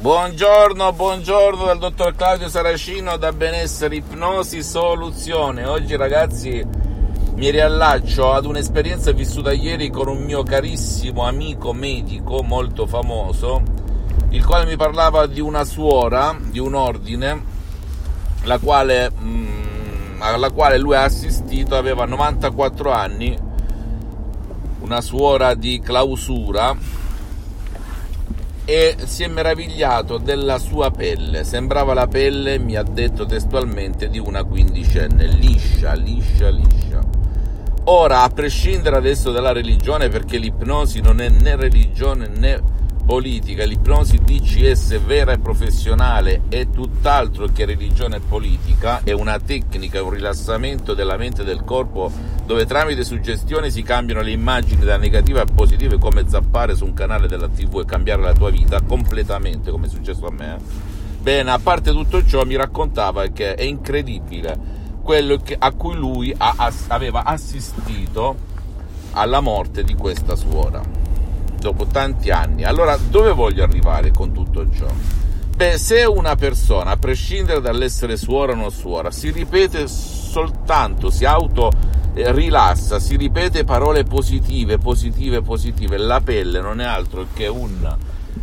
Buongiorno, buongiorno dal dottor Claudio Saracino da Benessere Ipnosi Soluzione. Oggi ragazzi mi riallaccio ad un'esperienza vissuta ieri con un mio carissimo amico medico molto famoso, il quale mi parlava di una suora di un ordine la quale, mh, mm, alla quale lui ha assistito, aveva 94 anni, una suora di clausura e si è meravigliato della sua pelle. Sembrava la pelle, mi ha detto testualmente, di una quindicenne, liscia, liscia, liscia. Ora, a prescindere adesso dalla religione, perché l'ipnosi non è né religione né politica, l'ipnosi DCS vera e professionale è tutt'altro che religione politica, è una tecnica, un rilassamento della mente e del corpo dove tramite suggestione si cambiano le immagini da negative a positive come zappare su un canale della tv e cambiare la tua vita completamente come è successo a me. Bene, a parte tutto ciò mi raccontava che è incredibile quello che, a cui lui ha, aveva assistito alla morte di questa suora dopo tanti anni. Allora, dove voglio arrivare con tutto ciò? Beh, se una persona, a prescindere dall'essere suora o non suora, si ripete soltanto, si auto eh, rilassa, si ripete parole positive, positive, positive, la pelle non è altro che un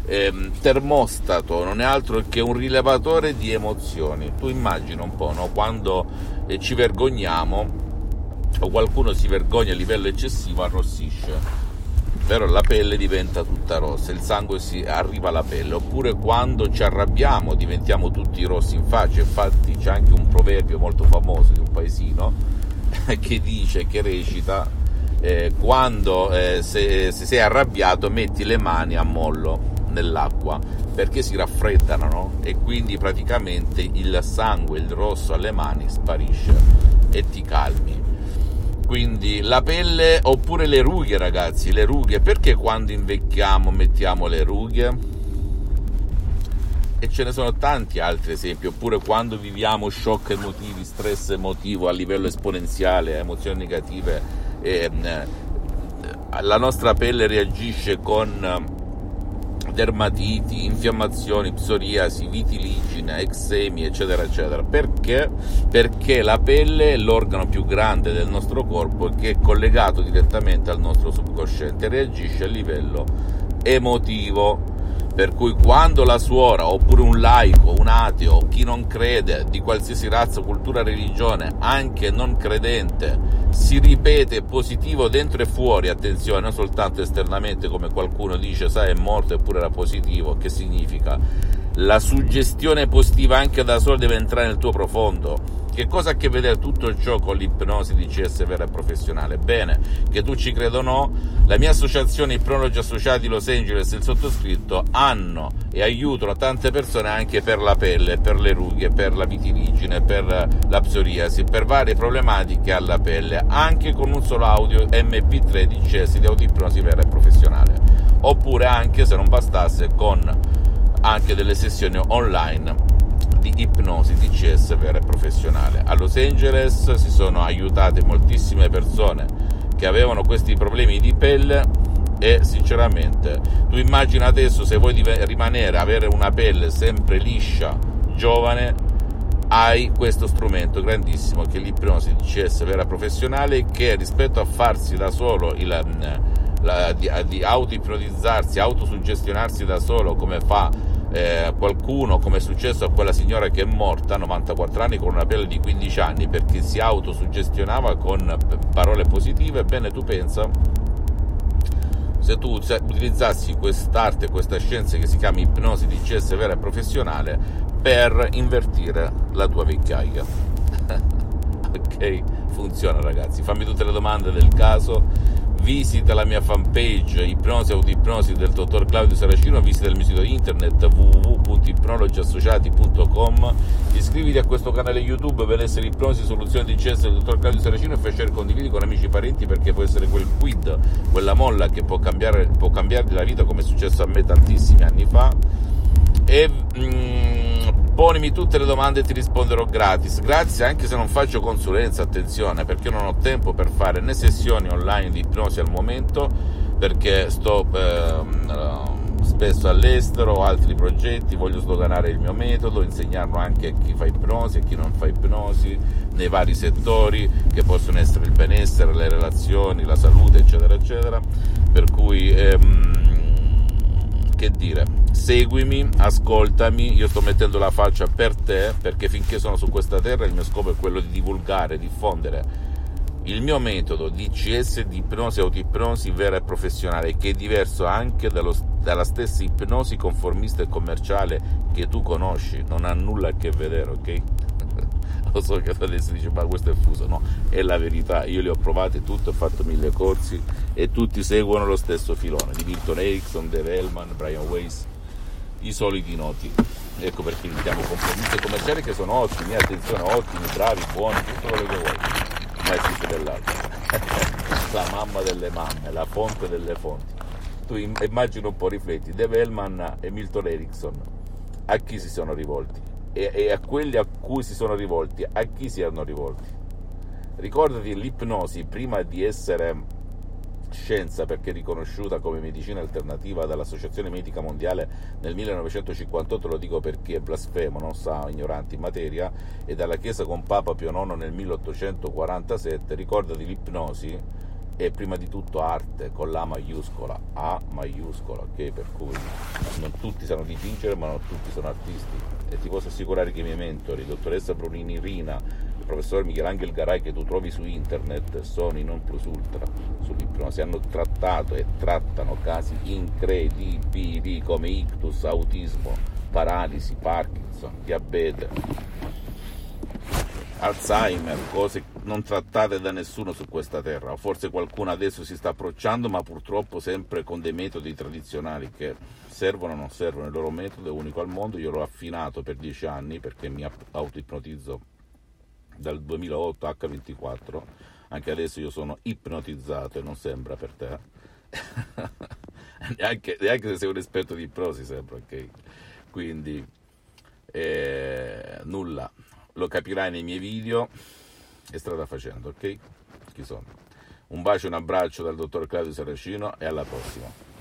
eh, termostato, non è altro che un rilevatore di emozioni. Tu immagina un po', no? quando eh, ci vergogniamo o qualcuno si vergogna a livello eccessivo, arrossisce però la pelle diventa tutta rossa, il sangue arriva alla pelle, oppure quando ci arrabbiamo diventiamo tutti rossi in faccia, infatti c'è anche un proverbio molto famoso di un paesino che dice, che recita, eh, quando eh, se, se, sei arrabbiato metti le mani a mollo nell'acqua perché si raffreddano no? e quindi praticamente il sangue, il rosso alle mani sparisce e ti calmi quindi la pelle oppure le rughe, ragazzi, le rughe, perché quando invecchiamo mettiamo le rughe? E ce ne sono tanti altri esempi, oppure quando viviamo shock emotivi, stress emotivo a livello esponenziale, emozioni negative, eh, la nostra pelle reagisce con dermatiti, infiammazioni, psoriasi, vitiligine, eczemi, eccetera, eccetera. Perché? Perché la pelle è l'organo più grande del nostro corpo che è collegato direttamente al nostro subconsciente, reagisce a livello emotivo per cui quando la suora, oppure un laico, un ateo, chi non crede, di qualsiasi razza, cultura, religione, anche non credente, si ripete positivo dentro e fuori, attenzione, non soltanto esternamente come qualcuno dice, sai, è morto eppure era positivo, che significa? La suggestione positiva anche da sola deve entrare nel tuo profondo che cosa ha a che vedere tutto ciò con l'ipnosi di CS vera e professionale? Bene, che tu ci creda o no, la mia associazione Ipnologi Associati Los Angeles e il sottoscritto hanno e aiutano tante persone anche per la pelle, per le rughe, per la vitiligine, per la psoriasi, per varie problematiche alla pelle, anche con un solo audio MP3 di CS di autoipnosi vera e professionale. Oppure anche, se non bastasse, con anche delle sessioni online di ipnosi DCS vera e professionale. A Los Angeles si sono aiutate moltissime persone che avevano questi problemi di pelle e sinceramente tu immagina adesso se vuoi rimanere, avere una pelle sempre liscia, giovane, hai questo strumento grandissimo che è l'ipnosi DCS vera professionale che rispetto a farsi da solo il, la, di, di auto-ipnotizzarsi, autosuggestionarsi da solo come fa eh, qualcuno, come è successo a quella signora che è morta a 94 anni con una pelle di 15 anni perché si autosuggestionava con parole positive, bene tu pensa se tu utilizzassi quest'arte, questa scienza che si chiama ipnosi di CS vera e professionale per invertire la tua vecchiaia. ok? Funziona ragazzi, fammi tutte le domande del caso visita la mia fanpage Ipnosi Autoipnosi del dottor Claudio Saracino, visita il mio sito internet www.ipnologiassociati.com iscriviti a questo canale YouTube per essere Ipnosi Soluzione di CS del dottor Claudio Saracino e fai share condividi con amici e parenti perché può essere quel quid, quella molla che può, cambiare, può cambiarti la vita come è successo a me tantissimi anni fa. E mm, ponimi tutte le domande e ti risponderò gratis. Grazie anche se non faccio consulenza, attenzione, perché non ho tempo per fare né sessioni online di ipnosi al momento, perché sto eh, spesso all'estero, ho altri progetti, voglio sdoganare il mio metodo, insegnarlo anche a chi fa ipnosi, a chi non fa ipnosi, nei vari settori che possono essere il benessere, le relazioni, la salute, eccetera, eccetera. Per cui, ehm, che dire, seguimi, ascoltami, io sto mettendo la faccia per te perché finché sono su questa terra il mio scopo è quello di divulgare, diffondere il mio metodo di CS di ipnosi autoipnosi vera e professionale, che è diverso anche dallo, dalla stessa ipnosi conformista e commerciale che tu conosci, non ha nulla a che vedere, ok? Lo so che adesso dici, ma questo è fuso, no, è la verità, io le ho provate tutte, ho fatto mille corsi e tutti seguono lo stesso filone di Milton Erickson, Dave Hellman, Brian Weiss, i soliti noti. Ecco perché iniziamo compromissi commerciali che sono ottimi, attenzione, ottimi, bravi, buoni, tutto quello che vuoi ma esiste dell'altro. la mamma delle mamme, la fonte delle fonti. Tu immagini un po', rifletti, Dave Hellman e Milton Erickson, a chi si sono rivolti? E, e a quelli a cui si sono rivolti, a chi si erano rivolti? Ricordati l'ipnosi, prima di essere scienza perché riconosciuta come medicina alternativa dall'Associazione Medica Mondiale nel 1958, lo dico perché è blasfemo, non sa, ignoranti in materia, e dalla Chiesa con Papa Pio IX nel 1847, ricordati l'ipnosi è prima di tutto arte con la maiuscola, A maiuscola, ok? Per cui non tutti sanno dipingere, ma non tutti sono artisti. E ti posso assicurare che i miei mentori, dottoressa Brunini Rina, il professor Michelangelo Garay che tu trovi su internet, sono in non plus ultra. Sull'ipnosi, hanno trattato e trattano casi incredibili come ictus, autismo, paralisi, Parkinson, diabete Alzheimer, cose non trattate da nessuno su questa terra. Forse qualcuno adesso si sta approcciando, ma purtroppo sempre con dei metodi tradizionali che servono o non servono. Il loro metodo è unico al mondo. Io l'ho affinato per dieci anni perché mi auto-ipnotizzo dal 2008 H24. Anche adesso io sono ipnotizzato e non sembra per te. neanche, neanche, se sei un esperto di ipnosi sembra, ok? Quindi eh, nulla lo capirai nei miei video e strada facendo, ok? Chi sono? Un bacio e un abbraccio dal dottor Claudio Saracino e alla prossima.